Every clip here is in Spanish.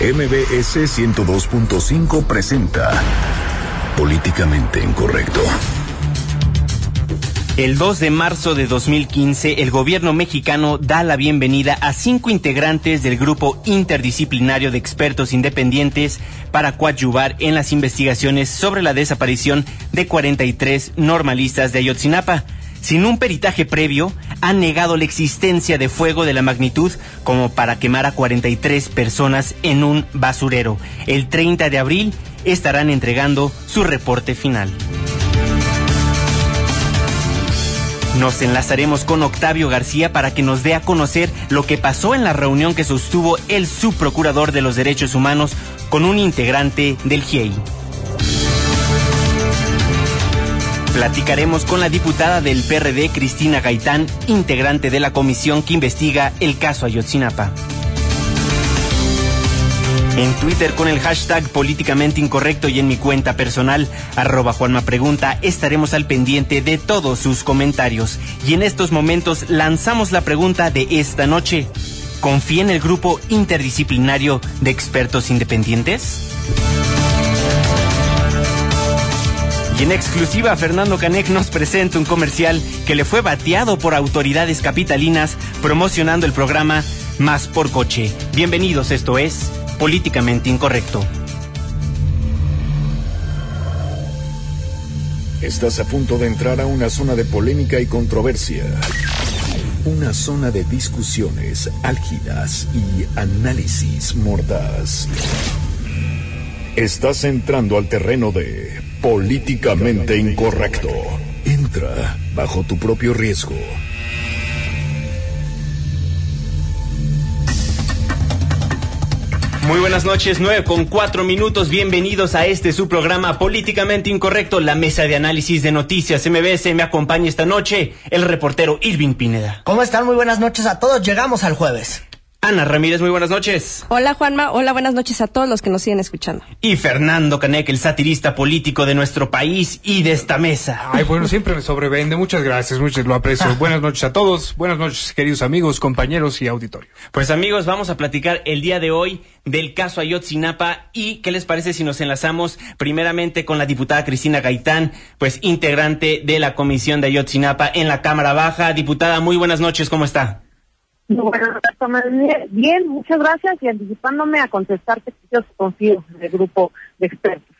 MBS 102.5 presenta Políticamente Incorrecto. El 2 de marzo de 2015, el gobierno mexicano da la bienvenida a cinco integrantes del grupo interdisciplinario de expertos independientes para coadyuvar en las investigaciones sobre la desaparición de 43 normalistas de Ayotzinapa. Sin un peritaje previo, han negado la existencia de fuego de la magnitud como para quemar a 43 personas en un basurero. El 30 de abril estarán entregando su reporte final. Nos enlazaremos con Octavio García para que nos dé a conocer lo que pasó en la reunión que sostuvo el subprocurador de los derechos humanos con un integrante del GIEI. Platicaremos con la diputada del PRD, Cristina Gaitán, integrante de la comisión que investiga el caso Ayotzinapa. En Twitter con el hashtag políticamente incorrecto y en mi cuenta personal, arroba Juanma Pregunta, estaremos al pendiente de todos sus comentarios. Y en estos momentos lanzamos la pregunta de esta noche. ¿Confía en el grupo interdisciplinario de expertos independientes? Y en exclusiva, Fernando Canec nos presenta un comercial que le fue bateado por autoridades capitalinas promocionando el programa Más por Coche. Bienvenidos, esto es Políticamente Incorrecto. Estás a punto de entrar a una zona de polémica y controversia. Una zona de discusiones álgidas y análisis mordaz. Estás entrando al terreno de políticamente incorrecto. Entra bajo tu propio riesgo. Muy buenas noches, 9 con 4 minutos. Bienvenidos a este su programa Políticamente Incorrecto, la mesa de análisis de noticias MBS. Me acompaña esta noche el reportero Irving Pineda. ¿Cómo están? Muy buenas noches a todos. Llegamos al jueves. Ana Ramírez, muy buenas noches. Hola Juanma, hola, buenas noches a todos los que nos siguen escuchando. Y Fernando Canek, el satirista político de nuestro país y de esta mesa. Ay, bueno, siempre me sobrevende. Muchas gracias, muchas lo aprecio. buenas noches a todos, buenas noches queridos amigos, compañeros y auditorio. Pues amigos, vamos a platicar el día de hoy del caso Ayotzinapa y qué les parece si nos enlazamos primeramente con la diputada Cristina Gaitán, pues integrante de la comisión de Ayotzinapa en la Cámara Baja. Diputada, muy buenas noches, ¿cómo está? Bueno, bien, muchas gracias y anticipándome a contestarte, yo confío en el grupo de expertos.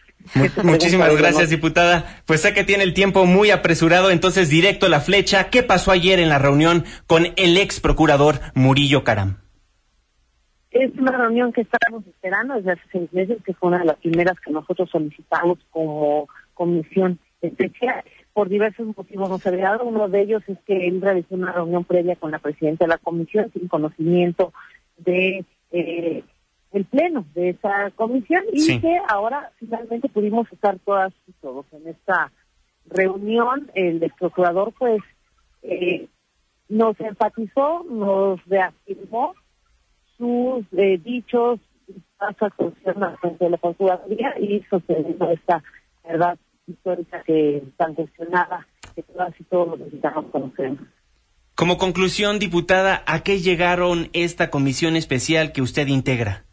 Muchísimas gracias, diputada. Pues sé que tiene el tiempo muy apresurado, entonces directo a la flecha. ¿Qué pasó ayer en la reunión con el ex procurador Murillo Caram? Es una reunión que estábamos esperando desde hace seis meses, que fue una de las primeras que nosotros solicitamos como comisión especial por diversos motivos no se había dado. Uno de ellos es que él realizó una reunión previa con la presidenta de la comisión sin conocimiento de eh, el pleno de esa comisión y que ahora finalmente pudimos estar todas y todos en esta reunión. El ex procurador pues eh, nos enfatizó, nos reafirmó sus eh, dichos, su actuación de la Procuraduría y sosteniendo esta verdad histórica que tan cuestionada que todas y todos los conocemos. Como conclusión, diputada, ¿a qué llegaron esta comisión especial que usted integra?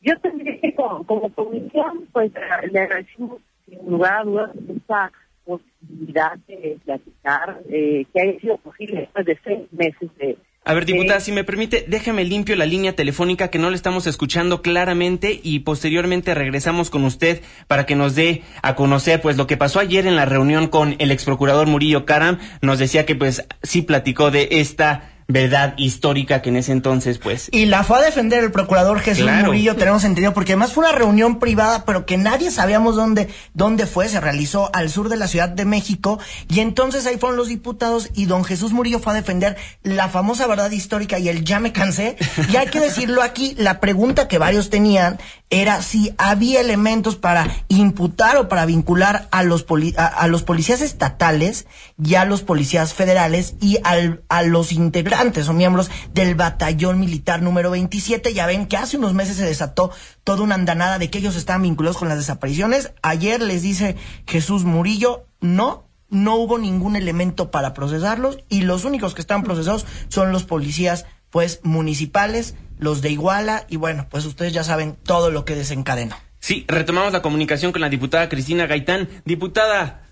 Yo tendría que, como, comisión, pues le agradecemos sin lugar a dudas esta posibilidad de platicar, eh, que haya sido posible después de seis meses de a ver, diputada, si me permite, déjeme limpio la línea telefónica que no le estamos escuchando claramente y posteriormente regresamos con usted para que nos dé a conocer pues lo que pasó ayer en la reunión con el ex procurador Murillo Caram. Nos decía que pues sí platicó de esta verdad histórica que en ese entonces, pues. Y la fue a defender el procurador Jesús Murillo, tenemos entendido, porque además fue una reunión privada, pero que nadie sabíamos dónde, dónde fue, se realizó al sur de la Ciudad de México, y entonces ahí fueron los diputados, y don Jesús Murillo fue a defender la famosa verdad histórica y el ya me cansé. Y hay que decirlo aquí, la pregunta que varios tenían era si había elementos para imputar o para vincular a los, a, los policías estatales y a los policías federales y al, a los integrantes o miembros del batallón militar número 27. Ya ven que hace unos meses se desató toda una andanada de que ellos estaban vinculados con las desapariciones. Ayer les dice Jesús Murillo, no, no hubo ningún elemento para procesarlos y los únicos que están procesados son los policías pues municipales, los de Iguala y bueno, pues ustedes ya saben todo lo que desencadenó. Sí, retomamos la comunicación con la diputada Cristina Gaitán. Diputada.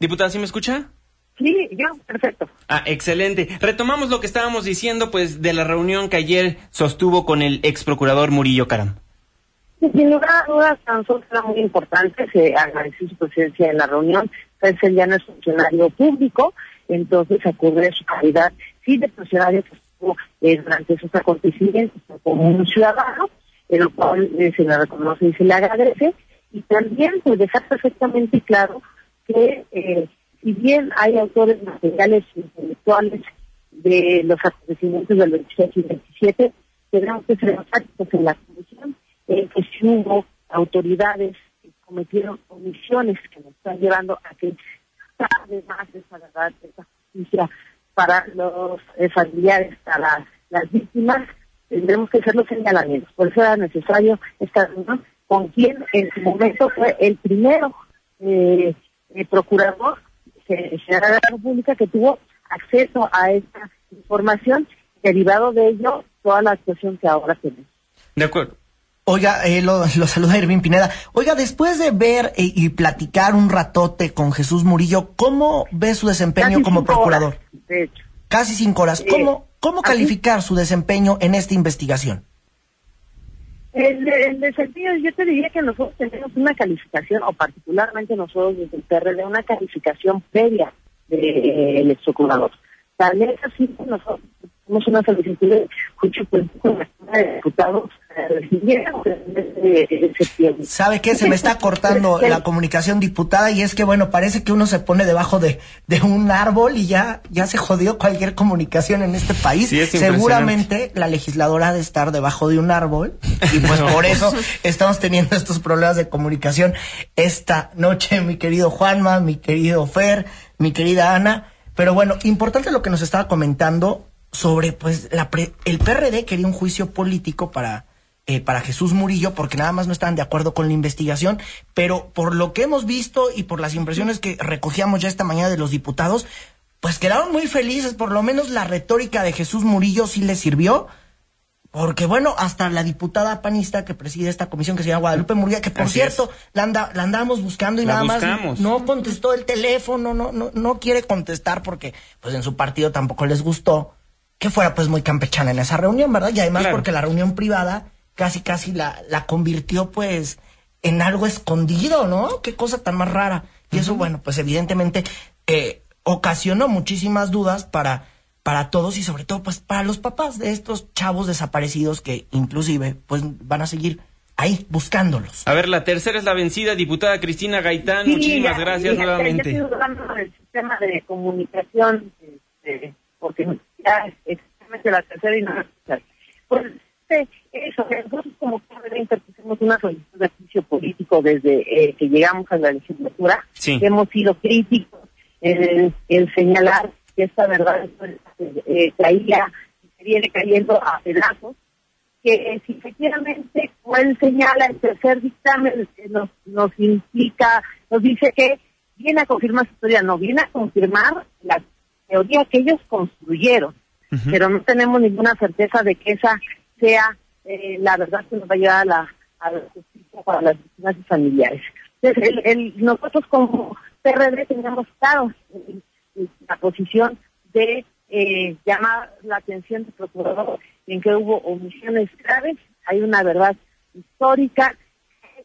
Diputada, ¿sí me escucha? Sí, yo, perfecto. Ah, excelente. Retomamos lo que estábamos diciendo, pues, de la reunión que ayer sostuvo con el ex procurador Murillo Caram. Sin lugar a dudas, Sansón era muy importante, se agradeció su presencia en la reunión, él ya no es funcionario público, entonces acude a su calidad, sí, de funcionario que estuvo eh, durante esos acontecimientos como un ciudadano, en lo cual eh, se le reconoce y se le agradece, y también pues dejar perfectamente claro que eh, si bien hay autores materiales intelectuales de los acontecimientos del 26 y 27, tenemos que ser enfáticos en la comisión, que si hubo autoridades que cometieron omisiones que nos están llevando a que además esa verdad, esa justicia para los eh, familiares, para las víctimas, tendremos que hacer los señalamientos. Por eso era necesario esta reunión con quien en su momento fue el primero eh, procurador General de la República que tuvo acceso a esta información, derivado de ello toda la actuación que ahora tenemos. De acuerdo. Oiga, eh, lo, saluda Irving Pineda. Oiga, después de ver eh, y platicar un ratote con Jesús Murillo, ¿cómo ve su desempeño como procurador? de hecho. Casi cinco horas. ¿Cómo, cómo calificar su desempeño en esta investigación? El, el, desempeño, yo te diría que nosotros tenemos una calificación, o particularmente nosotros desde el PRD, una calificación previa del de, procurador. Tal vez así nosotros tenemos una solicitud de juicio político de diputados ¿Sabe qué? Se me está cortando la comunicación diputada y es que, bueno, parece que uno se pone debajo de, de un árbol y ya, ya se jodió cualquier comunicación en este país. Seguramente la legisladora ha de estar debajo de un árbol y pues por eso estamos teniendo estos problemas de comunicación esta noche, mi querido Juanma, mi querido Fer, mi querida Ana. Pero bueno, importante lo que nos estaba comentando sobre, pues, la el PRD quería un juicio político para, eh, para Jesús Murillo, porque nada más no estaban de acuerdo con la investigación, pero por lo que hemos visto y por las impresiones que recogíamos ya esta mañana de los diputados, pues quedaron muy felices, por lo menos la retórica de Jesús Murillo sí les sirvió, porque bueno, hasta la diputada panista que preside esta comisión que se llama Guadalupe Murillo, que por cierto, la, anda, la andábamos buscando y nada más no contestó el teléfono, no, no, no quiere contestar porque pues en su partido tampoco les gustó que fuera pues muy campechana en esa reunión, ¿verdad? Y además porque la reunión privada casi casi la, la convirtió pues en algo escondido, ¿no? Qué cosa tan más rara. Y eso, bueno, pues evidentemente eh, ocasionó muchísimas dudas para, para todos y sobre todo pues para los papás de estos chavos desaparecidos que inclusive pues van a seguir ahí buscándolos. A ver, la tercera es la vencida, diputada Cristina Gaitán, muchísimas gracias nuevamente. Yo estoy del sistema de comunicación, porque ya exactamente la tercera y no Pues eso, nosotros como PRD interpusimos una solicitud de juicio político desde eh, que llegamos a la legislatura. Hemos sido críticos en, señalar que esta verdad eh, caía se viene cayendo a pedazos que si efectivamente, él señala, el tercer dictamen nos, nos implica, nos dice que viene a confirmar su historia, no, viene a confirmar la teoría que ellos construyeron pero no tenemos ninguna certeza de que esa sea eh, la verdad que nos va a llevar a la, justicia para las víctimas y familiares. Entonces, el, nosotros como PRD teníamos claro la posición de eh, llamar la atención del procurador en que hubo omisiones graves, hay una verdad histórica que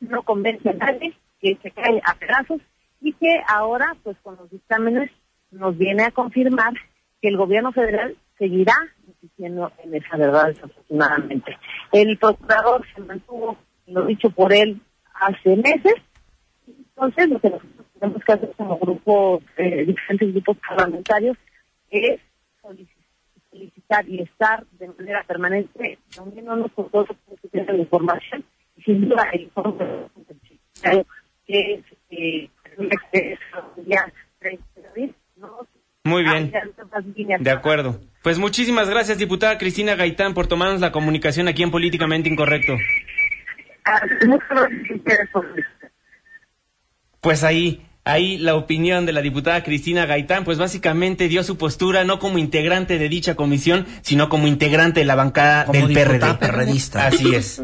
no convence a nadie, que se cae a pedazos y que ahora, pues con los dictámenes, nos viene a confirmar que el gobierno federal seguirá insistiendo en esa verdad desafortunadamente. El procurador se mantuvo, lo dicho por él, hace meses, entonces lo que nosotros tenemos que hacer como grupo, eh, diferentes grupos parlamentarios, es solicitar y estar de manera permanente reuniéndonos con todos los que tienen información y sin duda el informe que es eh, ya no muy bien. De acuerdo. Pues muchísimas gracias, diputada Cristina Gaitán, por tomarnos la comunicación aquí en Políticamente Incorrecto. Pues ahí ahí la opinión de la diputada Cristina Gaitán, pues básicamente dio su postura no como integrante de dicha comisión, sino como integrante de la bancada del PRD. perredista. Así es.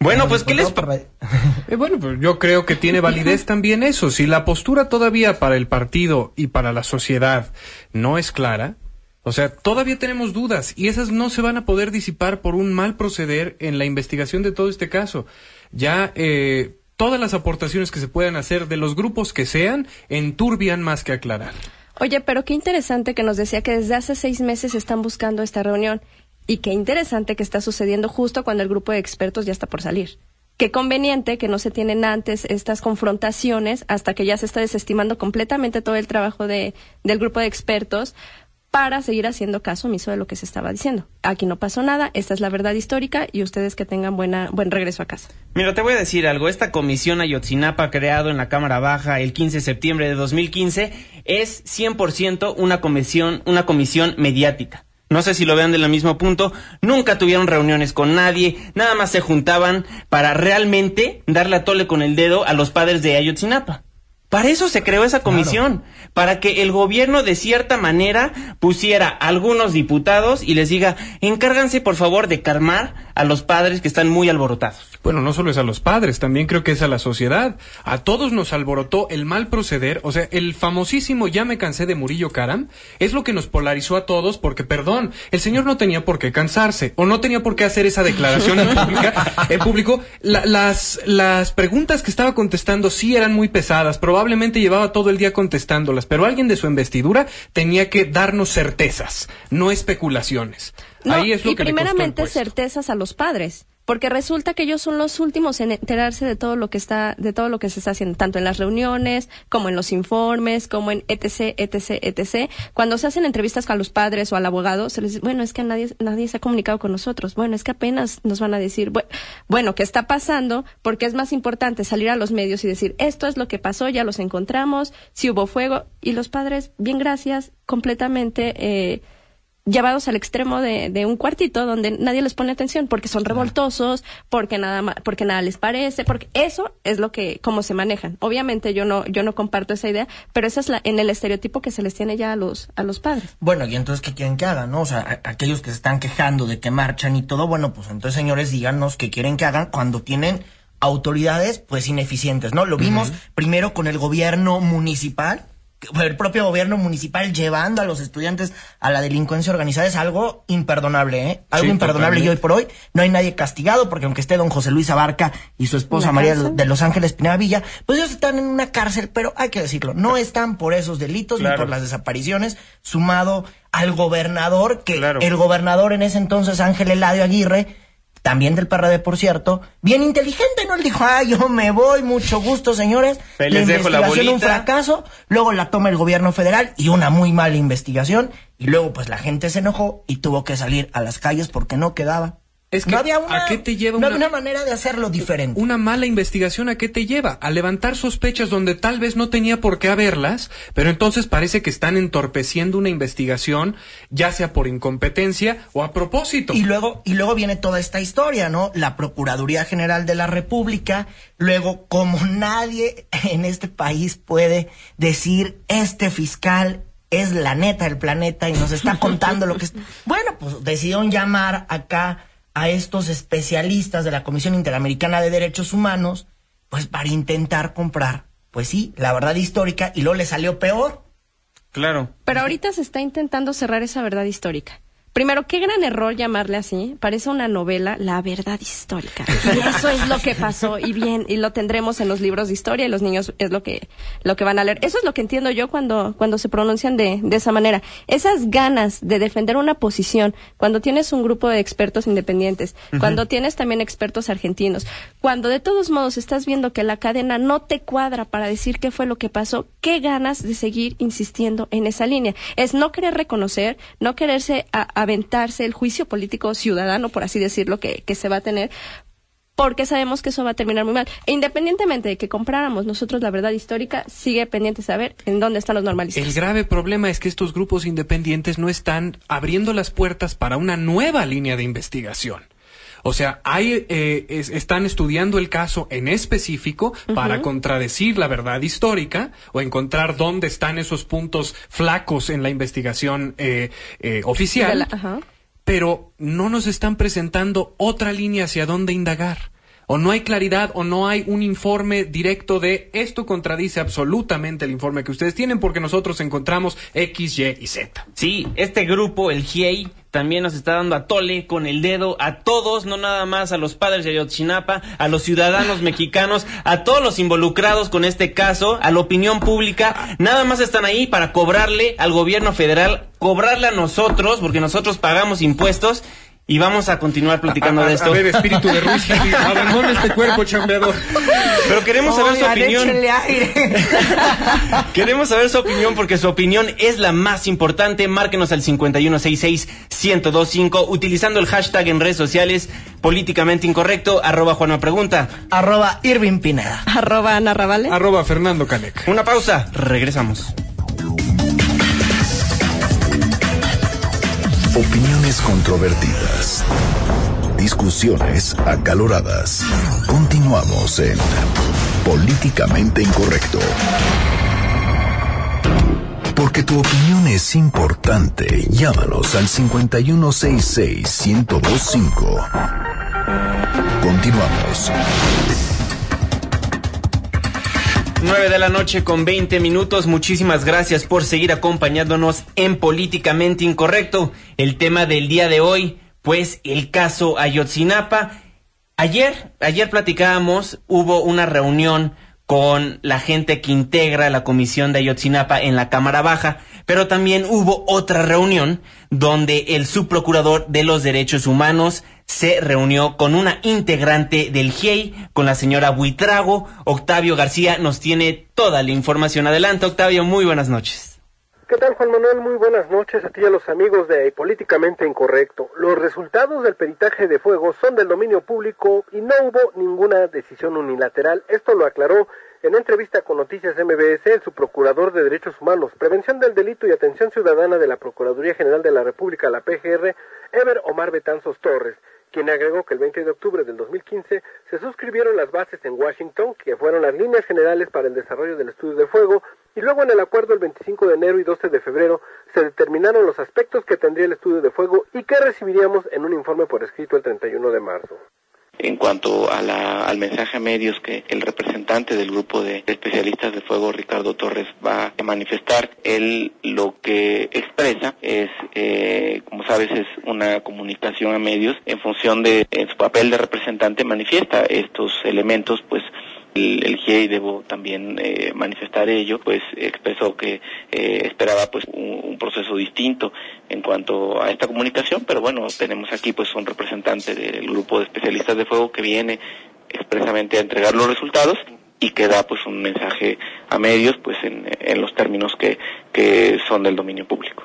Bueno, pues, ¿qué les eh, bueno, pues yo creo que tiene validez también eso. Si la postura todavía para el partido y para la sociedad no es clara, o sea, todavía tenemos dudas y esas no se van a poder disipar por un mal proceder en la investigación de todo este caso. Ya eh, todas las aportaciones que se puedan hacer de los grupos que sean enturbian más que aclarar. Oye, pero qué interesante que nos decía que desde hace seis meses están buscando esta reunión. Y qué interesante que está sucediendo justo cuando el grupo de expertos ya está por salir. Qué conveniente que no se tienen antes estas confrontaciones hasta que ya se está desestimando completamente todo el trabajo de, del grupo de expertos para seguir haciendo caso omiso de lo que se estaba diciendo. Aquí no pasó nada, esta es la verdad histórica y ustedes que tengan buena, buen regreso a casa. Mira, te voy a decir algo. Esta comisión Ayotzinapa creado en la Cámara Baja el 15 de septiembre de 2015 es 100% una comisión, una comisión mediática. No sé si lo vean del mismo punto. Nunca tuvieron reuniones con nadie. Nada más se juntaban para realmente darle a tole con el dedo a los padres de Ayotzinapa. Para eso se creó esa comisión, para que el gobierno de cierta manera pusiera a algunos diputados y les diga, encárganse por favor de calmar a los padres que están muy alborotados. Bueno, no solo es a los padres, también creo que es a la sociedad. A todos nos alborotó el mal proceder, o sea, el famosísimo ya me cansé de Murillo Karam, es lo que nos polarizó a todos porque, perdón, el señor no tenía por qué cansarse o no tenía por qué hacer esa declaración en, en público. las, las preguntas que estaba contestando sí eran muy pesadas, probablemente llevaba todo el día contestándolas, pero alguien de su investidura tenía que darnos certezas, no especulaciones. Ahí es lo y primeramente certezas a los padres porque resulta que ellos son los últimos en enterarse de todo lo que está de todo lo que se está haciendo tanto en las reuniones como en los informes como en etc etc etc. Cuando se hacen entrevistas con los padres o al abogado se les dice bueno es que nadie nadie se ha comunicado con nosotros. Bueno es que apenas nos van a decir bueno qué está pasando porque es más importante salir a los medios y decir esto es lo que pasó ya los encontramos si hubo fuego y los padres bien gracias completamente eh, llevados al extremo de, de, un cuartito donde nadie les pone atención porque son revoltosos, porque nada porque nada les parece, porque eso es lo que cómo se manejan. Obviamente yo no yo no comparto esa idea, pero esa es la en el estereotipo que se les tiene ya a los a los padres. Bueno, y entonces qué quieren que hagan, ¿no? O sea, aquellos que se están quejando de que marchan y todo, bueno, pues entonces señores díganos qué quieren que hagan cuando tienen autoridades pues ineficientes, ¿no? Lo vimos primero con el gobierno municipal el propio gobierno municipal llevando a los estudiantes a la delincuencia organizada es algo imperdonable, ¿eh? Algo imperdonable. Y hoy por hoy no hay nadie castigado porque aunque esté don José Luis Abarca y su esposa María de Los Ángeles Pineda Villa, pues ellos están en una cárcel, pero hay que decirlo, no están por esos delitos ni por las desapariciones, sumado al gobernador, que el gobernador en ese entonces Ángel Eladio Aguirre también del PRD, por cierto, bien inteligente, ¿no? Él dijo, ah, yo me voy, mucho gusto, señores. la investigación un fracaso, luego la toma el gobierno federal y una muy mala investigación, y luego pues la gente se enojó y tuvo que salir a las calles porque no quedaba. Es que, había una, ¿a qué te lleva una, manera de hacerlo diferente? Una mala investigación, ¿a qué te lleva? A levantar sospechas donde tal vez no tenía por qué haberlas, pero entonces parece que están entorpeciendo una investigación, ya sea por incompetencia o a propósito. Y luego, y luego viene toda esta historia, ¿no? La Procuraduría General de la República, luego, como nadie en este país puede decir, este fiscal es la neta del planeta y nos está contando lo que es. Bueno, pues decidieron llamar acá a estos especialistas de la Comisión Interamericana de Derechos Humanos, pues para intentar comprar, pues sí, la verdad histórica y luego le salió peor. Claro. Pero ahorita se está intentando cerrar esa verdad histórica. Primero, qué gran error llamarle así. Parece una novela, la verdad histórica. Y eso es lo que pasó y bien, y lo tendremos en los libros de historia y los niños es lo que, lo que van a leer. Eso es lo que entiendo yo cuando, cuando se pronuncian de, de esa manera. Esas ganas de defender una posición, cuando tienes un grupo de expertos independientes, cuando tienes también expertos argentinos, cuando de todos modos estás viendo que la cadena no te cuadra para decir qué fue lo que pasó, qué ganas de seguir insistiendo en esa línea. Es no querer reconocer, no quererse a aventarse el juicio político ciudadano, por así decirlo, que, que se va a tener, porque sabemos que eso va a terminar muy mal. E independientemente de que compráramos nosotros la verdad histórica, sigue pendiente saber en dónde están los normalistas. El grave problema es que estos grupos independientes no están abriendo las puertas para una nueva línea de investigación. O sea, hay, eh, están estudiando el caso en específico para contradecir la verdad histórica o encontrar dónde están esos puntos flacos en la investigación eh, eh, oficial. Pero no nos están presentando otra línea hacia dónde indagar o no hay claridad o no hay un informe directo de esto contradice absolutamente el informe que ustedes tienen porque nosotros encontramos X, Y y Z. Sí, este grupo, el GIEI, también nos está dando a tole con el dedo a todos, no nada más a los padres de Ayotzinapa, a los ciudadanos mexicanos, a todos los involucrados con este caso, a la opinión pública, nada más están ahí para cobrarle al gobierno federal, cobrarle a nosotros, porque nosotros pagamos impuestos y vamos a continuar platicando de esto. A ver, espíritu de Ruiz, abandona este cuerpo chambeador. Pero queremos saber su opinión. queremos saber su opinión porque su opinión es la más importante. Márquenos al 5166-1025 utilizando el hashtag en redes sociales políticamente incorrecto, arroba Juanma Pregunta. Arroba Irving Pineda. Arroba Ana Ravale. Arroba Fernando Canec. Una pausa, regresamos. Opiniones controvertidas. Discusiones acaloradas. Continuamos en Políticamente Incorrecto. Porque tu opinión es importante. Llámanos al 5166-1025. Continuamos. 9 de la noche con 20 minutos. Muchísimas gracias por seguir acompañándonos en Políticamente Incorrecto. El tema del día de hoy, pues el caso Ayotzinapa. Ayer, ayer platicábamos, hubo una reunión con la gente que integra la comisión de Ayotzinapa en la Cámara Baja, pero también hubo otra reunión donde el subprocurador de los derechos humanos se reunió con una integrante del GIEI, con la señora Buitrago. Octavio García nos tiene toda la información. Adelante, Octavio, muy buenas noches. ¿Qué tal, Juan Manuel? Muy buenas noches a ti y a los amigos de Políticamente Incorrecto. Los resultados del peritaje de fuego son del dominio público y no hubo ninguna decisión unilateral. Esto lo aclaró en entrevista con Noticias MBS, el subprocurador de Derechos Humanos, Prevención del Delito y Atención Ciudadana de la Procuraduría General de la República, la PGR, Ever Omar Betanzos Torres quien agregó que el 20 de octubre del 2015 se suscribieron las bases en Washington, que fueron las líneas generales para el desarrollo del estudio de fuego, y luego en el acuerdo el 25 de enero y 12 de febrero se determinaron los aspectos que tendría el estudio de fuego y que recibiríamos en un informe por escrito el 31 de marzo. En cuanto al mensaje a medios que el representante del grupo de especialistas de fuego, Ricardo Torres, va a manifestar, él lo que expresa es, eh, como sabes, es una comunicación a medios en función de su papel de representante manifiesta estos elementos, pues el, GIEI debo también eh, manifestar ello, pues expresó que eh, esperaba pues un, proceso distinto en cuanto a esta comunicación, pero bueno, tenemos aquí pues un representante del grupo de especialistas de fuego que viene expresamente a entregar los resultados y que da pues un mensaje a medios pues en, en los términos que, que son del dominio público.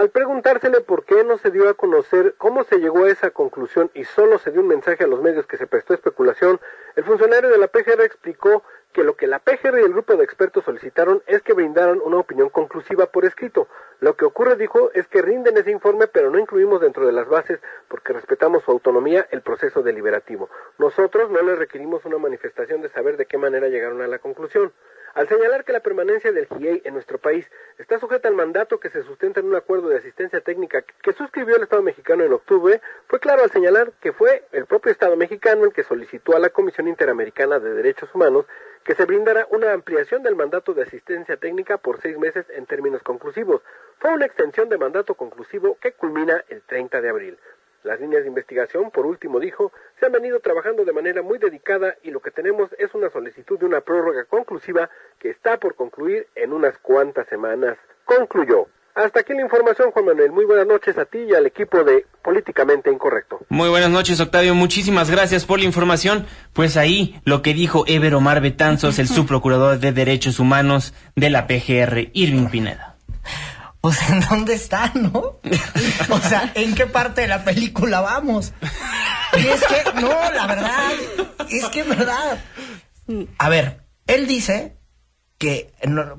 Al preguntársele por qué no se dio a conocer cómo se llegó a esa conclusión y solo se dio un mensaje a los medios que se prestó especulación, el funcionario de la PGR explicó que lo que la PGR y el grupo de expertos solicitaron es que brindaran una opinión conclusiva por escrito. Lo que ocurre, dijo, es que rinden ese informe, pero no incluimos dentro de las bases, porque respetamos su autonomía, el proceso deliberativo. Nosotros no les requerimos una manifestación de saber de qué manera llegaron a la conclusión. Al señalar que la permanencia del GIEI en nuestro país está sujeta al mandato que se sustenta en un acuerdo de asistencia técnica que suscribió el Estado mexicano en octubre, fue claro al señalar que fue el propio Estado mexicano el que solicitó a la Comisión Interamericana de Derechos Humanos que se brindara una ampliación del mandato de asistencia técnica por seis meses en términos conclusivos. Fue una extensión de mandato conclusivo que culmina el 30 de abril. Las líneas de investigación, por último, dijo, se han venido trabajando de manera muy dedicada y lo que tenemos es una solicitud de una prórroga conclusiva que está por concluir en unas cuantas semanas. Concluyó. Hasta aquí la información, Juan Manuel. Muy buenas noches a ti y al equipo de Políticamente Incorrecto. Muy buenas noches, Octavio. Muchísimas gracias por la información. Pues ahí lo que dijo Ever Omar Betanzos, el subprocurador de Derechos Humanos de la PGR, Irving Pineda pues en dónde está, ¿no? O sea, ¿en qué parte de la película vamos? Y es que, no, la verdad, es que verdad. A ver, él dice que,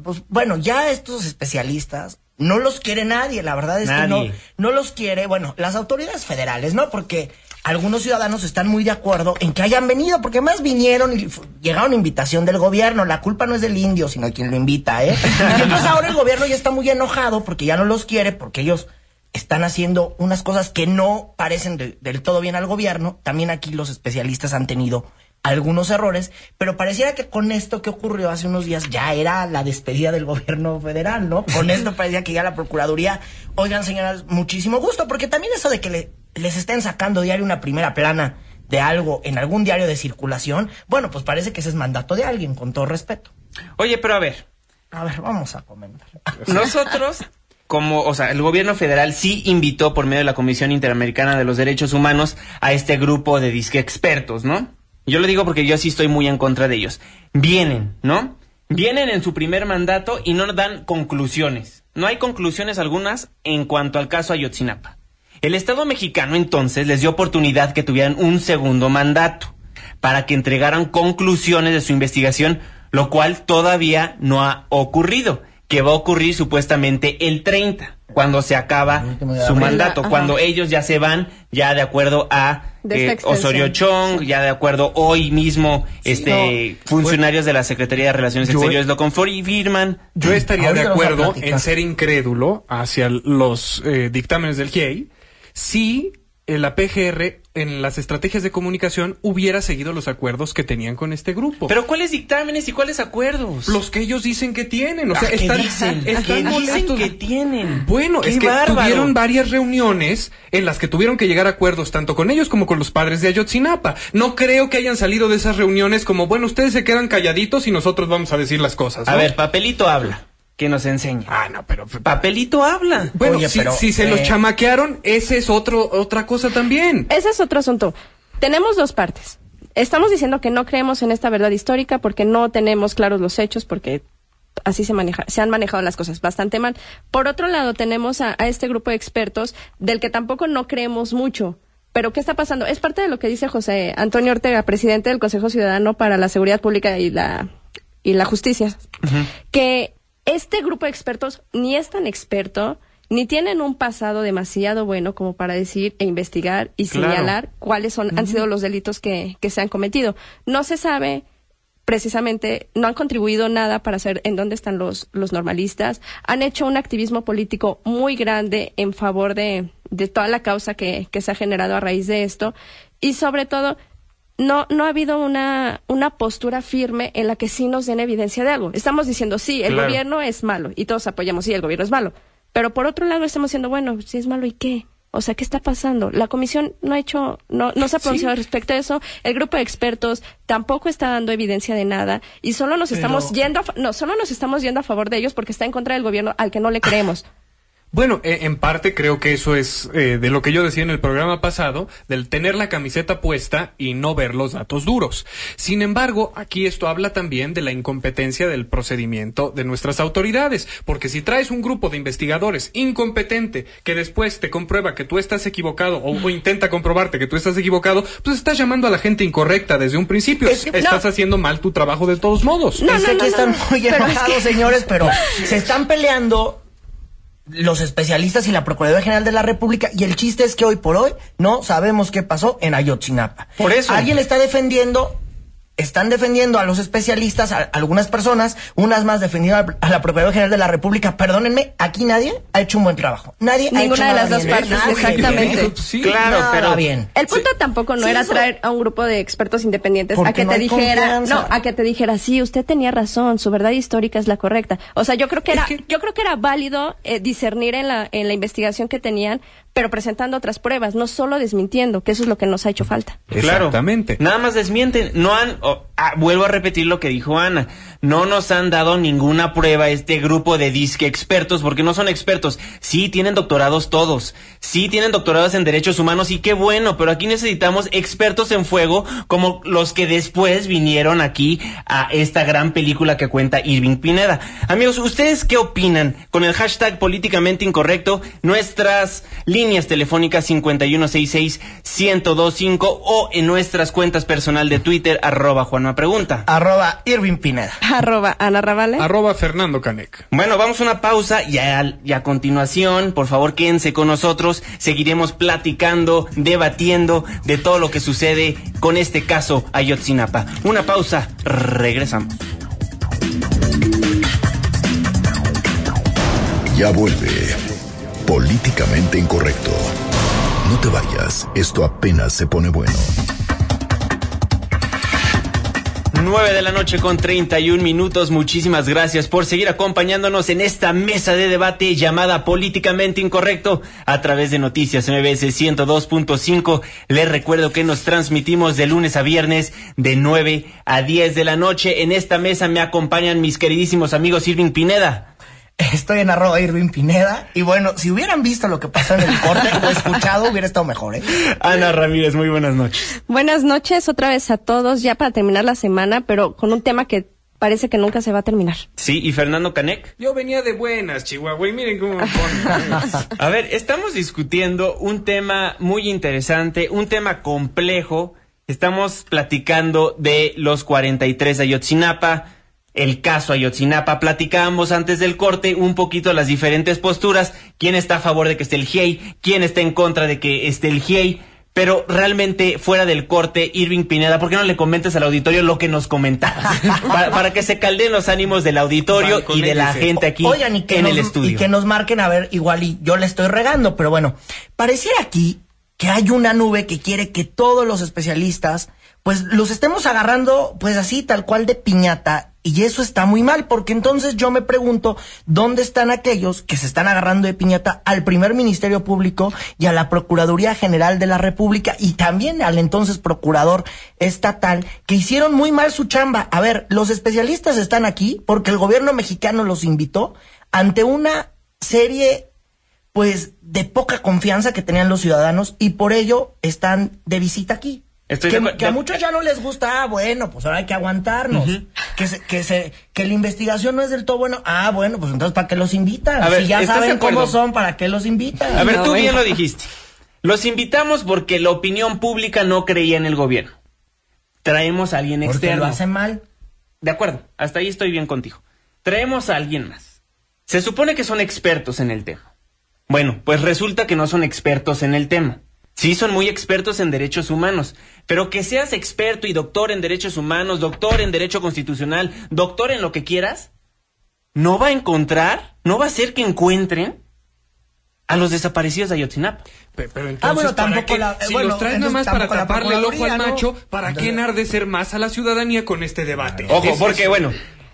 pues, bueno, ya estos especialistas no los quiere nadie, la verdad es que no, no los quiere, bueno, las autoridades federales, ¿no? Porque algunos ciudadanos están muy de acuerdo en que hayan venido, porque más vinieron y llegaron invitación del gobierno. La culpa no es del indio, sino de quien lo invita, ¿eh? Y entonces ahora el gobierno ya está muy enojado porque ya no los quiere, porque ellos están haciendo unas cosas que no parecen del todo bien al gobierno. También aquí los especialistas han tenido algunos errores, pero pareciera que con esto que ocurrió hace unos días ya era la despedida del gobierno federal, ¿no? Con esto parecía que ya la Procuraduría, oigan señoras, muchísimo gusto, porque también eso de que les estén sacando diario una primera plana de algo en algún diario de circulación, bueno, pues parece que ese es mandato de alguien, con todo respeto. Oye, pero a ver. A ver, vamos a comentar. Nosotros como, o sea, el gobierno federal sí invitó por medio de la Comisión Interamericana de los Derechos Humanos a este grupo de disque expertos, ¿no? Yo lo digo porque yo sí estoy muy en contra de ellos. Vienen, ¿no? Vienen en su primer mandato y no dan conclusiones. No hay conclusiones algunas en cuanto al caso Ayotzinapa. El Estado mexicano entonces les dio oportunidad que tuvieran un segundo mandato para que entregaran conclusiones de su investigación, lo cual todavía no ha ocurrido, que va a ocurrir supuestamente el 30 cuando se acaba su mandato, cuando ellos ya se van, ya de acuerdo a eh, Osorio Chong, ya de acuerdo hoy mismo, este funcionarios de la Secretaría de Relaciones Exteriores lo confirman. Yo estaría de acuerdo en ser incrédulo hacia los eh, dictámenes del GIEI si la PGR en las estrategias de comunicación hubiera seguido los acuerdos que tenían con este grupo. Pero ¿cuáles dictámenes y cuáles acuerdos? Los que ellos dicen que tienen. O sea, ah, están, dicen? dicen que tienen? Bueno, es que tuvieron varias reuniones en las que tuvieron que llegar a acuerdos tanto con ellos como con los padres de Ayotzinapa. No creo que hayan salido de esas reuniones como, bueno, ustedes se quedan calladitos y nosotros vamos a decir las cosas. A ver, papelito habla que nos enseña. Ah, no, pero... Papelito habla. Bueno, si, se los eh, chamaquearon, ese es otro, otra cosa también. Ese es otro asunto. Tenemos dos partes. Estamos diciendo que no creemos en esta verdad histórica porque no tenemos claros los hechos, porque así se maneja, se han manejado las cosas bastante mal. Por otro lado, tenemos a, a este grupo de expertos del que tampoco no creemos mucho. Pero ¿qué está pasando? Es parte de lo que dice José Antonio Ortega, presidente del Consejo Ciudadano para la Seguridad Pública y la y la Justicia, que este grupo de expertos ni es tan experto, ni tienen un pasado demasiado bueno como para decir e investigar y señalar cuáles son, han sido los delitos que, que se han cometido. No se sabe precisamente no han contribuido nada para saber en dónde están los, los normalistas. Han hecho un activismo político muy grande en favor de, de toda la causa que, que, se ha generado a raíz de esto. Y sobre todo, no, no ha habido una, una postura firme en la que sí nos den evidencia de algo. Estamos diciendo, sí, el gobierno es malo y todos apoyamos, sí, el gobierno es malo. Pero por otro lado estamos diciendo, bueno, si es malo, ¿y qué? O sea, ¿qué está pasando? La comisión no ha hecho, no, no se ha pronunciado respecto a eso. El grupo de expertos tampoco está dando evidencia de nada y solo nos estamos yendo, no, solo nos estamos yendo a favor de ellos porque está en contra del gobierno al que no le creemos. Bueno, e, en parte creo que eso es eh, de lo que yo decía en el programa pasado, del tener la camiseta puesta y no ver los datos duros. Sin embargo, aquí esto habla también de la incompetencia del procedimiento de nuestras autoridades, porque si traes un grupo de investigadores incompetente que después te comprueba que tú estás equivocado o, intenta comprobarte que tú estás equivocado, pues estás llamando a la gente incorrecta desde un principio. estás haciendo mal tu trabajo de todos modos. No, que están muy enojados, señores, pero se están peleando los especialistas y la Procuraduría General de la República y el chiste es que hoy por hoy no sabemos qué pasó en Ayotzinapa. Por eso. Alguien está defendiendo están defendiendo a los especialistas, a, algunas personas, unas más defendiendo a, la Procuraduría General de la República. Perdónenme, aquí nadie ha hecho un buen trabajo. Nadie ha hecho de las dos partes, exactamente. claro, pero bien. El punto tampoco no era traer a un grupo de expertos independientes a que te dijera, no, a que te dijera, sí, usted tenía razón, su verdad histórica es la correcta. O sea, yo creo que era, yo creo que era válido eh, discernir en la en la investigación que tenían, pero presentando otras pruebas, no solo desmintiendo, que eso es lo que nos ha hecho falta. Exactamente. Nada más desmienten, no han, ah, vuelvo a repetir lo que dijo Ana, no nos han dado ninguna prueba este grupo de disque expertos, porque no son expertos, sí tienen doctorados todos, sí tienen doctorados en derechos humanos y qué bueno, pero aquí necesitamos expertos en fuego como los que después vinieron aquí a esta gran película que cuenta Irving Pineda. Amigos, ¿ustedes qué opinan con el hashtag políticamente incorrecto? Nuestras líneas telefónicas 5166-1025 o en nuestras cuentas personal de Twitter, arroba Juan una pregunta. Arroba Irving Pineda. Arroba Ana Ravale. Arroba Fernando Canec. Bueno, vamos a una pausa y a, y a continuación, por favor, quédense con nosotros. Seguiremos platicando, debatiendo de todo lo que sucede con este caso Ayotzinapa. Una pausa, regresamos. Ya vuelve. Políticamente incorrecto. No te vayas, esto apenas se pone bueno. 9 de la noche con 31 minutos. Muchísimas gracias por seguir acompañándonos en esta mesa de debate llamada Políticamente Incorrecto a través de Noticias MBS 102.5. Les recuerdo que nos transmitimos de lunes a viernes de 9 a 10 de la noche. En esta mesa me acompañan mis queridísimos amigos Irving Pineda. Estoy en arroba Irving Pineda. Y bueno, si hubieran visto lo que pasó en el corte o escuchado, hubiera estado mejor, ¿eh? Ana Ramírez, muy buenas noches. Buenas noches otra vez a todos, ya para terminar la semana, pero con un tema que parece que nunca se va a terminar. Sí, y Fernando Canec. Yo venía de buenas, Chihuahua, y miren cómo me ponen. a ver, estamos discutiendo un tema muy interesante, un tema complejo. Estamos platicando de los 43 de Ayotzinapa el caso Ayotzinapa. Platicábamos antes del corte un poquito las diferentes posturas, quién está a favor de que esté el GIEI, quién está en contra de que esté el GIEI. Pero realmente, fuera del corte, Irving Pineda, ¿por qué no le comentas al auditorio lo que nos comentabas? para, que se calden los ánimos del auditorio y de la gente aquí en el estudio. Y que nos marquen, a ver, igual y yo le estoy regando, pero bueno, pareciera aquí que hay una nube que quiere que todos los especialistas, pues los estemos agarrando, pues así, tal cual de piñata y eso está muy mal, porque entonces yo me pregunto, ¿dónde están aquellos que se están agarrando de piñata al primer Ministerio Público y a la Procuraduría General de la República y también al entonces Procurador Estatal, que hicieron muy mal su chamba? A ver, los especialistas están aquí porque el gobierno mexicano los invitó ante una serie, pues, de poca confianza que tenían los ciudadanos y por ello están de visita aquí que, a muchos ya no les gusta, ah, bueno, pues ahora hay que aguantarnos. que, se, que, se, que la investigación no es del todo bueno, ah, bueno, pues entonces ¿para qué los invitan? A ver, si ya saben cómo son, ¿para qué los invitan? A ver, tú bien lo dijiste. Los invitamos porque la opinión pública no creía en el gobierno. Traemos a alguien porque externo. lo hace mal. De acuerdo, hasta ahí estoy bien contigo. Traemos a alguien más. Se supone que son expertos en el tema. Bueno, pues resulta que no son expertos en el tema. Sí, son muy expertos en derechos humanos, pero que seas experto y doctor en derechos humanos, doctor en derecho constitucional, doctor en lo que quieras, no va a encontrar, no va a hacer que encuentren a los desaparecidos de Ayotzinapa. Pero, entonces, ah, bueno, tampoco la, si los traes nada más para taparle el ojo al macho, ¿para qué enardecer más a la ciudadanía con este debate? Ojo, porque bueno,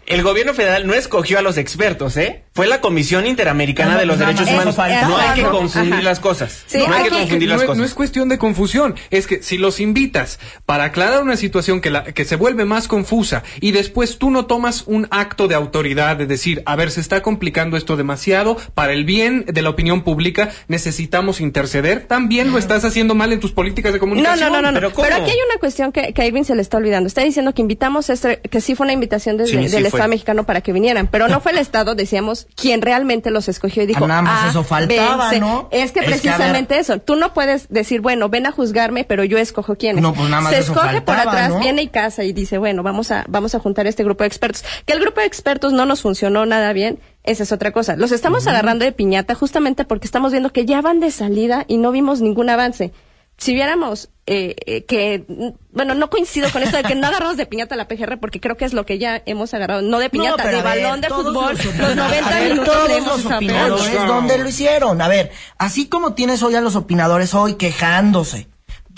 el gobierno federal no escogió a los expertos, ¿eh? Fue la Comisión Interamericana de los Derechos Humanos. No hay que confundir las cosas. no hay que confundir las cosas. No es cuestión de confusión. Es que si los invitas para aclarar una situación que, la, que se vuelve más confusa y después tú no tomas un acto de autoridad de decir, a ver, se está complicando esto demasiado, para el bien de la opinión pública necesitamos interceder, también lo estás haciendo mal en tus políticas de comunicación. No, no, no, no. Pero, aquí hay una cuestión que, que a Irving se le está olvidando. Está diciendo que invitamos, este, que sí fue una invitación desde, del Estado mexicano para que vinieran, pero no fue el Estado, decíamos, quien realmente los escogió y dijo, ah, nada más ah, eso faltaba, ¿no? Es que precisamente eso, tú no puedes decir, bueno, ven a juzgarme, pero yo escojo quiénes. No, pues nada más Se eso escoge por atrás, viene y casa y dice, bueno, vamos a, vamos a juntar este grupo de expertos. Que el grupo de expertos no nos funcionó nada bien, esa es otra cosa. Los estamos agarrando de piñata justamente porque estamos viendo que ya van de salida y no vimos ningún avance si viéramos eh, eh, que, bueno, no coincido con esto de que no agarramos de piñata la PGR porque creo que es lo que ya hemos agarrado, no de piñata, de balón de fútbol, los, 90 minutos todos los opinadores, ¿dónde lo hicieron? A ver, así como tienes hoy a los opinadores hoy quejándose,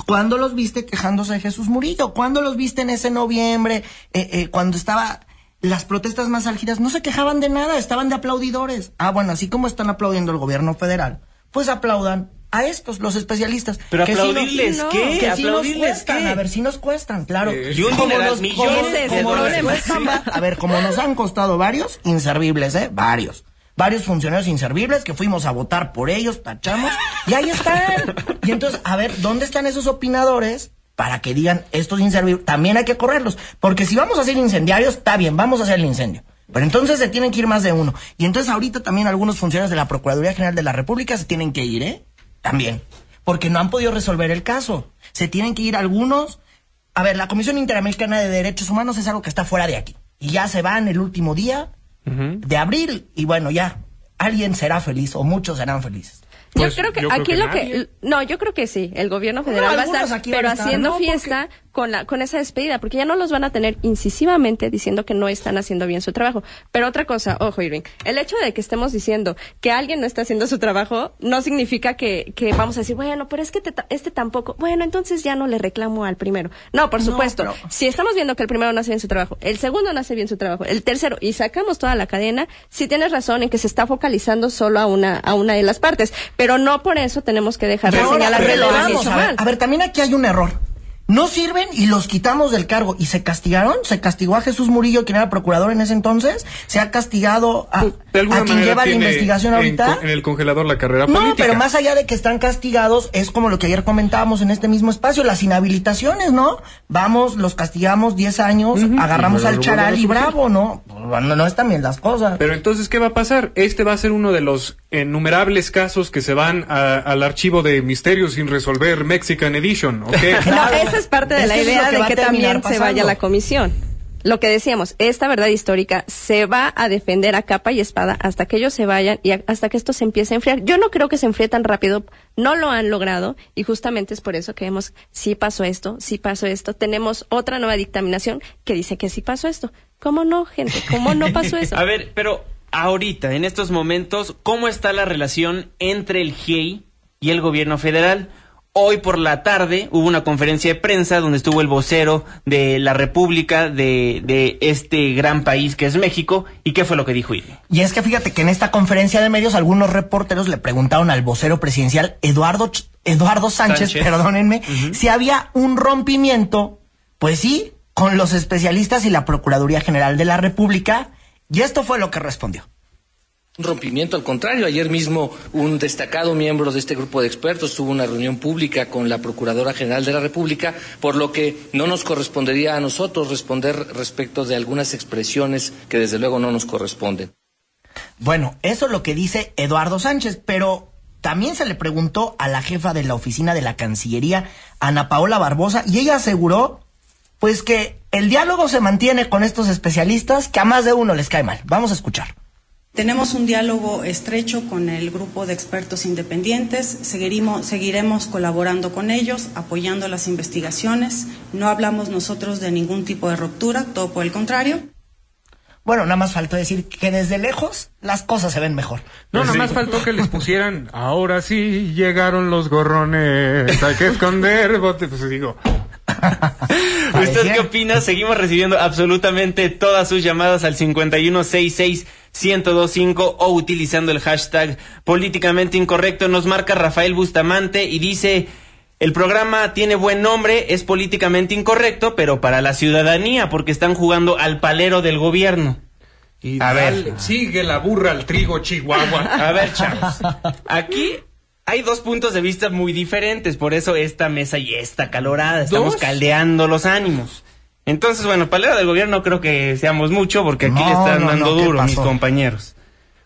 ¿cuándo los viste quejándose de Jesús Murillo? ¿Cuándo los viste en ese noviembre, eh, eh, cuando estaba las protestas más álgidas? No se quejaban de nada, estaban de aplaudidores. Ah, bueno, así como están aplaudiendo el gobierno federal, pues aplaudan a estos, los especialistas. Pero aplaudirles, ¿qué? Que ¿Aplaudirles nos A ver, si nos cuestan, claro. Eh, y un como los, millones como, A ver, como nos han costado varios inservibles, ¿eh? Varios. Varios funcionarios inservibles que fuimos a votar por ellos, tachamos, y ahí están. Y entonces, a ver, ¿dónde están esos opinadores? Para que digan, estos inservibles, también hay que correrlos. Porque si vamos a ser incendiarios, está bien, vamos a hacer el incendio. Pero entonces se tienen que ir más de uno. Y entonces ahorita también algunos funcionarios de la Procuraduría General de la República se tienen que ir, ¿eh? También, porque no han podido resolver el caso. Se tienen que ir algunos a ver, la Comisión Interamericana de Derechos Humanos es algo que está fuera de aquí. Y ya se va en el último día de abril y bueno, ya alguien será feliz o muchos serán felices. Pues, yo creo que aquí lo que no, yo creo que sí, el gobierno federal va a estar, pero haciendo fiesta con la con esa despedida, porque ya no los van a tener incisivamente diciendo que no están haciendo bien su trabajo. Pero otra cosa, ojo Irving, el hecho de que estemos diciendo que alguien no está haciendo su trabajo no significa que, que vamos a decir, bueno, pero es que este tampoco, bueno, entonces ya no le reclamo al primero. No, por supuesto, si estamos viendo que el primero no hace bien su trabajo, el segundo no hace bien su trabajo, el tercero y sacamos toda la cadena, sí tienes razón en que se está focalizando solo a una a una de las partes, pero no por eso tenemos que dejar de señalar que lo han hecho mal. A ver, también aquí hay un error no sirven y los quitamos del cargo. ¿Y se castigaron? ¿Se castigó a Jesús Murillo, quien era procurador en ese entonces? ¿Se ha castigado a, pues, quien lleva la investigación ahorita? En, el congelador la carrera política. No, pero más allá de que están castigados, es como lo que ayer comentábamos en este mismo espacio, las inhabilitaciones, ¿no? Vamos, los castigamos 10 años, agarramos al charal y bravo, ¿no? ¿no? No están bien las cosas. Pero entonces, ¿qué va a pasar? Este va a ser uno de los innumerables casos que se van al archivo de Misterios sin resolver Mexican Edition, ¿ok? es parte de la idea de que también se vaya la comisión. Lo que decíamos, esta verdad histórica se va a defender a capa y espada hasta que ellos se vayan y hasta que esto se empiece a enfriar. Yo no creo que se enfríe tan rápido, no lo han logrado y justamente es por eso que vemos, sí pasó esto, sí pasó esto. Tenemos otra nueva dictaminación que dice que sí pasó esto. ¿Cómo no, gente? ¿Cómo no pasó eso? a ver, pero ahorita, en estos momentos, ¿cómo está la relación entre el GIEI y el gobierno federal? Hoy por la tarde hubo una conferencia de prensa donde estuvo el vocero de la República de, de este gran país que es México. ¿Y qué fue lo que dijo Y es que fíjate que en esta conferencia de medios algunos reporteros le preguntaron al vocero presidencial Eduardo, Eduardo Sánchez, perdónenme, si había un rompimiento, pues sí, con los especialistas y la Procuraduría General de la República. Y esto fue lo que respondió un rompimiento, al contrario, ayer mismo un destacado miembro de este grupo de expertos tuvo una reunión pública con la Procuradora General de la República, por lo que no nos correspondería a nosotros responder respecto de algunas expresiones que desde luego no nos corresponden. Bueno, eso es lo que dice Eduardo Sánchez, pero también se le preguntó a la jefa de la oficina de la Cancillería, Ana Paola Barbosa, y ella aseguró pues que el diálogo se mantiene con estos especialistas que a más de uno les cae mal. Vamos a escuchar. Tenemos un diálogo estrecho con el grupo de expertos independientes, seguiremos, seguiremos colaborando con ellos, apoyando las investigaciones. No hablamos nosotros de ningún tipo de ruptura, todo por el contrario. Bueno, nada más faltó decir que desde lejos las cosas se ven mejor. No, nada más faltó que les pusieran, ahora sí llegaron los gorrones, hay que esconder, pues digo, ¿Usted qué opina? Seguimos recibiendo absolutamente todas sus llamadas al 5166-1025 o utilizando el hashtag políticamente incorrecto. Nos marca Rafael Bustamante y dice... El programa tiene buen nombre, es políticamente incorrecto, pero para la ciudadanía, porque están jugando al palero del gobierno. Y a ver, sigue la burra al trigo, Chihuahua. A ver, chavos. Aquí hay dos puntos de vista muy diferentes, por eso esta mesa y esta calorada, estamos caldeando los ánimos. Entonces, bueno, palera del gobierno no creo que seamos mucho, porque aquí le están dando duro mis compañeros.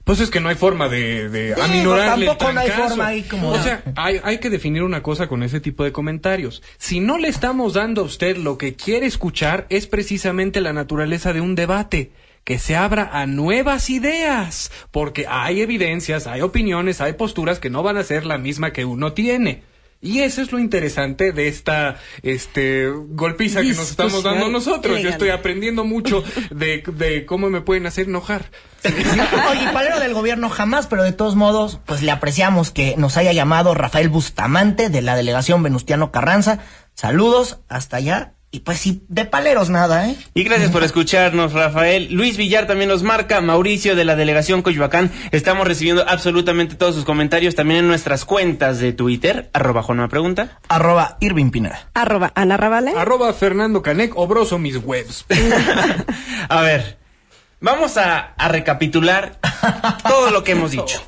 Pues es que no hay forma de, de aminorarle tampoco no hay forma ahí como... O sea, hay, hay que definir una cosa con ese tipo de comentarios. Si no le estamos dando a usted lo que quiere escuchar, es precisamente la naturaleza de un debate que se abra a nuevas ideas, porque hay evidencias, hay opiniones, hay posturas que no van a ser la misma que uno tiene. Y eso es lo interesante de esta este golpiza que nos estamos dando nosotros. Yo estoy aprendiendo mucho de, de cómo me pueden hacer enojar. Oye, palero del gobierno jamás, pero de todos modos, pues le apreciamos que nos haya llamado Rafael Bustamante de la delegación Venustiano Carranza. Saludos, hasta allá y pues sí, de paleros nada, ¿eh? Y gracias por escucharnos, Rafael. Luis Villar también nos marca, Mauricio de la delegación Coyoacán. Estamos recibiendo absolutamente todos sus comentarios también en nuestras cuentas de Twitter, arroba Juanma Pregunta. Arroba Irving Pineda. Arroba Ana Ravale. Arroba Fernando Canec, obroso mis webs. a ver, vamos a, a recapitular todo lo que hemos dicho.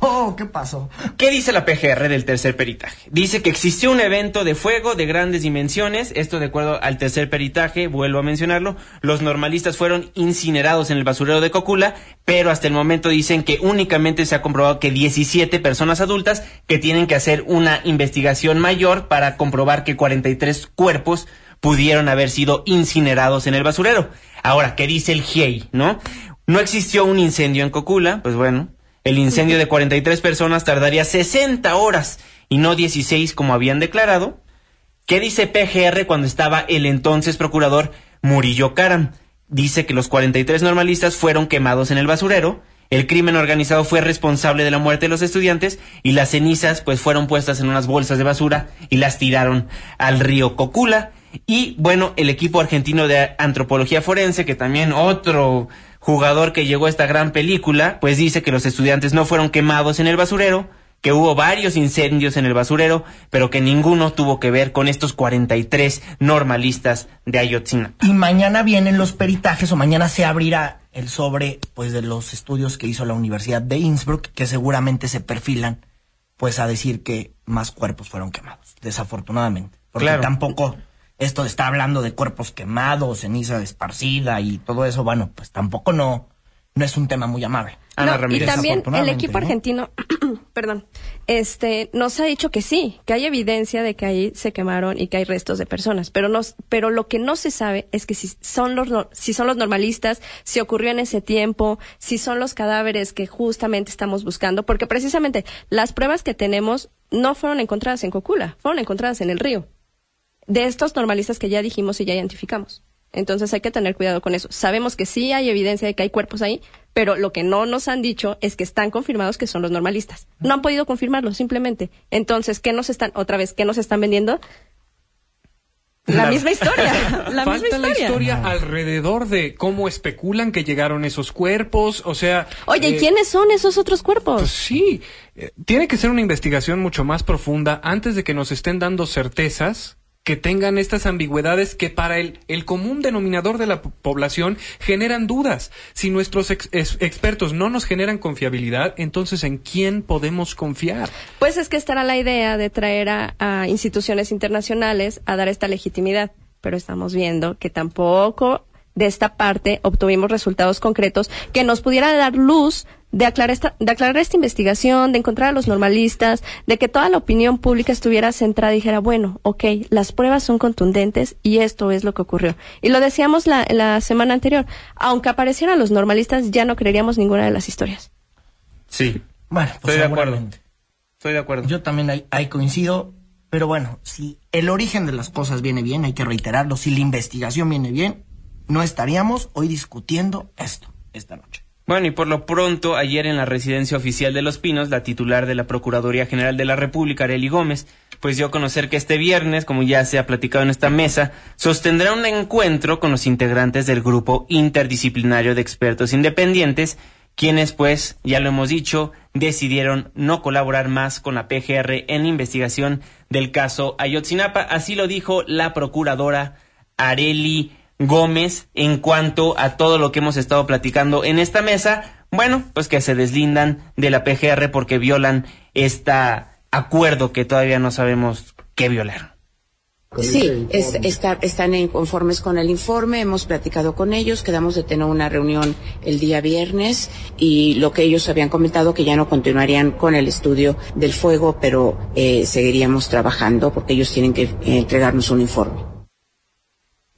Oh, ¿qué pasó? ¿Qué dice la PGR del tercer peritaje? Dice que existió un evento de fuego de grandes dimensiones. Esto de acuerdo al tercer peritaje, vuelvo a mencionarlo. Los normalistas fueron incinerados en el basurero de Cocula, pero hasta el momento dicen que únicamente se ha comprobado que 17 personas adultas que tienen que hacer una investigación mayor para comprobar que 43 cuerpos pudieron haber sido incinerados en el basurero. Ahora, ¿qué dice el GIEI, no? No existió un incendio en Cocula, pues bueno, el incendio de 43 personas tardaría 60 horas y no 16 como habían declarado. ¿Qué dice PGR cuando estaba el entonces procurador Murillo Karam? Dice que los 43 normalistas fueron quemados en el basurero, el crimen organizado fue responsable de la muerte de los estudiantes y las cenizas pues fueron puestas en unas bolsas de basura y las tiraron al río Cocula. Y bueno, el equipo argentino de antropología forense, que también otro jugador que llegó a esta gran película, pues dice que los estudiantes no fueron quemados en el basurero, que hubo varios incendios en el basurero, pero que ninguno tuvo que ver con estos 43 normalistas de Ayotzinapa. Y mañana vienen los peritajes o mañana se abrirá el sobre pues de los estudios que hizo la Universidad de Innsbruck que seguramente se perfilan pues a decir que más cuerpos fueron quemados, desafortunadamente, porque tampoco esto está hablando de cuerpos quemados, ceniza esparcida y todo eso, bueno, pues tampoco no, no es un tema muy amable. y también el equipo argentino, perdón, este, nos ha dicho que sí, que hay evidencia de que ahí se quemaron y que hay restos de personas, pero nos, pero lo que no se sabe es que si son los, si son los normalistas, si ocurrió en ese tiempo, si son los cadáveres que justamente estamos buscando, porque precisamente las pruebas que tenemos no fueron encontradas en Cocula, fueron encontradas en el río de estos normalistas que ya dijimos y ya identificamos. Entonces hay que tener cuidado con eso. Sabemos que sí hay evidencia de que hay cuerpos ahí, pero lo que no nos han dicho es que están confirmados que son los normalistas. No han podido confirmarlo, simplemente. Entonces, ¿qué nos están, otra vez, qué nos están vendiendo? La, misma historia. La Falta misma la historia alrededor de cómo especulan que llegaron esos cuerpos, o sea... Oye, ¿y eh, quiénes son esos otros cuerpos? Pues sí, eh, tiene que ser una investigación mucho más profunda antes de que nos estén dando certezas que tengan estas ambigüedades que para el, el común denominador de la población generan dudas. Si nuestros expertos no nos generan confiabilidad, entonces ¿en quién podemos confiar? Pues es que estará la idea de traer a, a instituciones internacionales a dar esta legitimidad, pero estamos viendo que tampoco de esta parte obtuvimos resultados concretos que nos pudieran dar luz de aclarar, esta, de aclarar esta investigación, de encontrar a los normalistas, de que toda la opinión pública estuviera centrada y dijera, bueno, ok, las pruebas son contundentes y esto es lo que ocurrió. Y lo decíamos la, la semana anterior, aunque aparecieran los normalistas, ya no creeríamos ninguna de las historias. Sí. Bueno, pues estoy de acuerdo. Estoy de acuerdo. Yo también ahí, ahí coincido, pero bueno, si el origen de las cosas viene bien, hay que reiterarlo, si la investigación viene bien, no estaríamos hoy discutiendo esto esta noche. Bueno, y por lo pronto, ayer en la residencia oficial de Los Pinos, la titular de la Procuraduría General de la República, Arely Gómez, pues dio a conocer que este viernes, como ya se ha platicado en esta mesa, sostendrá un encuentro con los integrantes del grupo interdisciplinario de expertos independientes, quienes, pues, ya lo hemos dicho, decidieron no colaborar más con la PGR en la investigación del caso Ayotzinapa. Así lo dijo la procuradora Areli Gómez en cuanto a todo lo que hemos estado platicando en esta mesa. Bueno, pues que se deslindan de la PGR porque violan este acuerdo que todavía no sabemos qué violar. Sí, están en conformes con el informe, hemos platicado con ellos, quedamos de tener una reunión el día viernes y lo que ellos habían comentado que ya no continuarían con el estudio del fuego, pero eh, seguiríamos trabajando porque ellos tienen que eh, entregarnos un informe.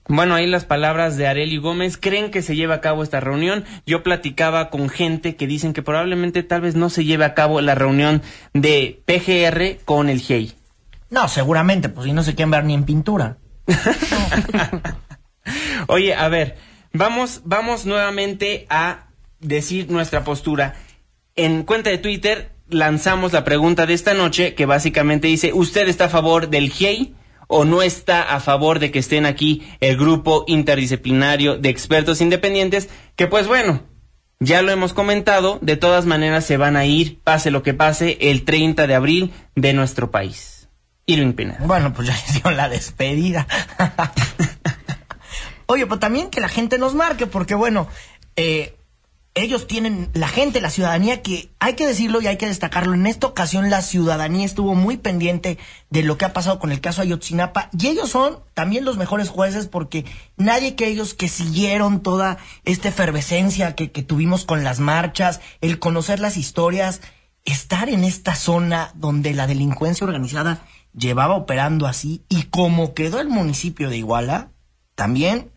Bueno, ahí las palabras de Areli Gómez. ¿Creen que se lleve a cabo esta reunión? Yo platicaba con gente que dicen que probablemente tal vez no se lleve a cabo la reunión de PGR con el GEI. No, seguramente, pues si no se quieren ver ni en pintura. Oye, a ver, vamos, vamos nuevamente a decir nuestra postura. En cuenta de Twitter lanzamos la pregunta de esta noche que básicamente dice, ¿usted está a favor del GEI? O no está a favor de que estén aquí el grupo interdisciplinario de expertos independientes, que pues bueno, ya lo hemos comentado, de todas maneras se van a ir, pase lo que pase, el 30 de abril de nuestro país. Irving Pineda. Bueno, pues ya hicieron la despedida. Oye, pues también que la gente nos marque, porque bueno, eh, ellos tienen, la gente, la ciudadanía, que hay que decirlo y hay que destacarlo, en esta ocasión la ciudadanía estuvo muy pendiente de lo que ha pasado con el caso Ayotzinapa y ellos son también los mejores jueces porque nadie que ellos que siguieron toda esta efervescencia que, que tuvimos con las marchas, el conocer las historias, estar en esta zona donde la delincuencia organizada llevaba operando así y como quedó el municipio de Iguala, también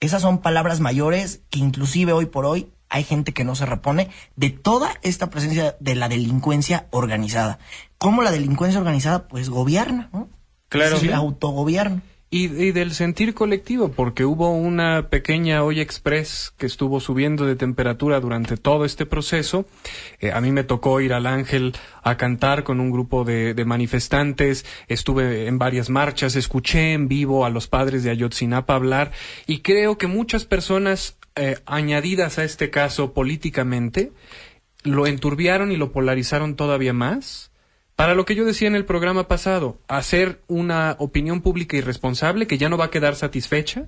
esas son palabras mayores que inclusive hoy por hoy hay gente que no se repone de toda esta presencia de la delincuencia organizada. ¿Cómo la delincuencia organizada? Pues gobierna, ¿no? Claro. Es el autogobierno. Y, del sentir colectivo, porque hubo una pequeña olla express que estuvo subiendo de temperatura durante todo este proceso. Eh, a mí me tocó ir al Ángel a cantar con un grupo de, manifestantes, estuve en varias marchas, escuché en vivo a los padres de Ayotzinapa hablar y creo que muchas personas eh, añadidas a este caso políticamente lo enturbiaron y lo polarizaron todavía más para lo que yo decía en el programa pasado, hacer una opinión pública irresponsable que ya no va a quedar satisfecha,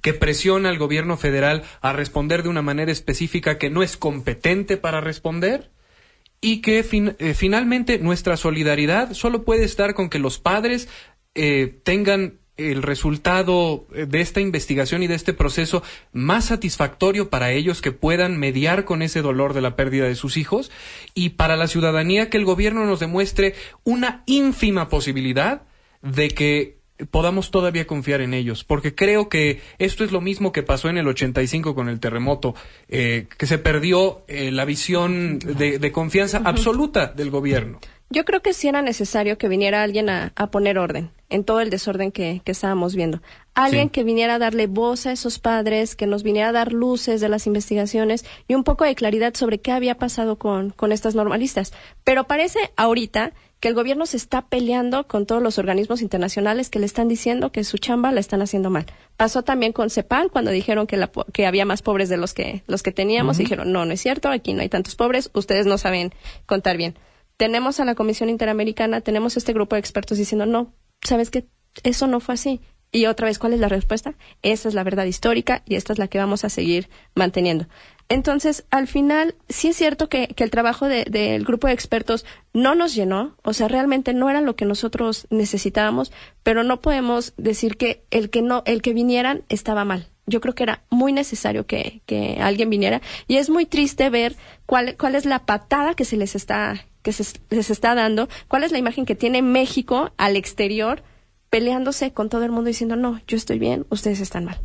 que presiona al gobierno federal a responder de una manera específica que no es competente para responder y que eh, finalmente nuestra solidaridad solo puede estar con que los padres eh, tengan el resultado eh, de esta investigación y de este proceso más satisfactorio para ellos que puedan mediar con ese dolor de la pérdida de sus hijos y para la ciudadanía que el gobierno nos demuestre una ínfima posibilidad de que podamos todavía confiar en ellos, porque creo que esto es lo mismo que pasó en el 85 con el terremoto, eh, que se perdió eh, la visión de, confianza absoluta del gobierno. Yo creo que sí era necesario que viniera alguien a, poner orden en todo el desorden que, estábamos viendo. Alguien que viniera a darle voz a esos padres, que nos viniera a dar luces de las investigaciones y un poco de claridad sobre qué había pasado con, con estas normalistas. Pero parece ahorita que el gobierno se está peleando con todos los organismos internacionales que le están diciendo que su chamba la están haciendo mal. Pasó también con CEPAL cuando dijeron que, la, que había más pobres de los que, los que teníamos. Dijeron, no, no es cierto, aquí no hay tantos pobres, ustedes no saben contar bien tenemos a la Comisión Interamericana, tenemos este grupo de expertos diciendo, no, sabes que eso no fue así. Y otra vez, ¿cuál es la respuesta? Esa es la verdad histórica y esta es la que vamos a seguir manteniendo. Entonces, al final, sí es cierto que, el trabajo del grupo de expertos no nos llenó, o sea, realmente no era lo que nosotros necesitábamos, pero no podemos decir que el que no, el que vinieran estaba mal. Yo creo que era muy necesario que, que alguien viniera y es muy triste ver cuál, cuál es la patada que se les está, que se les está dando, cuál es la imagen que tiene México al exterior peleándose con todo el mundo diciendo, no, yo estoy bien, ustedes están mal.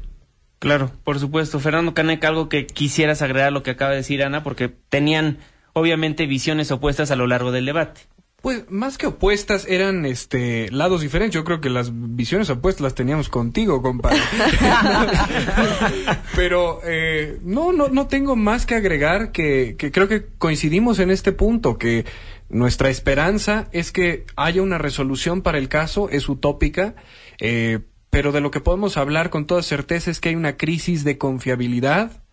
Claro, por supuesto. Fernando Caneca, algo que quisieras agregar a lo que acaba de decir Ana, porque tenían obviamente visiones opuestas a lo largo del debate. Pues más que opuestas eran este lados diferentes. Yo creo que las visiones opuestas las teníamos contigo, compadre. Pero eh, no, no, no tengo más que agregar que, que creo que coincidimos en este punto, que nuestra esperanza es que haya una resolución para el caso, es utópica, eh, pero de lo que podemos hablar con toda certeza es que hay una crisis de confiabilidad